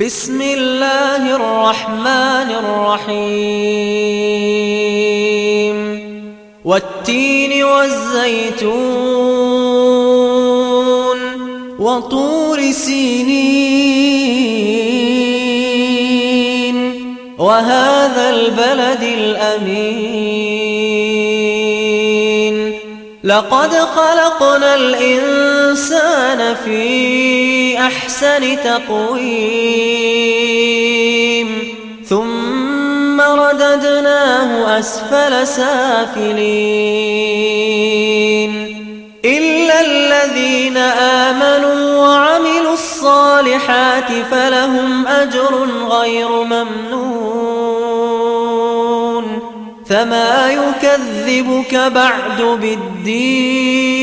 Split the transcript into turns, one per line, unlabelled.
بسم الله الرحمن الرحيم. والتين والزيتون وطور سينين. وهذا البلد الأمين. لقد خلقنا الإنسان في أحسن تقويم. ثم رددناه أسفل سافلين. إلا الذين آمنوا وعملوا الصالحات فلهم أجر غير ممنون. فما يكذبك بعد بالدين.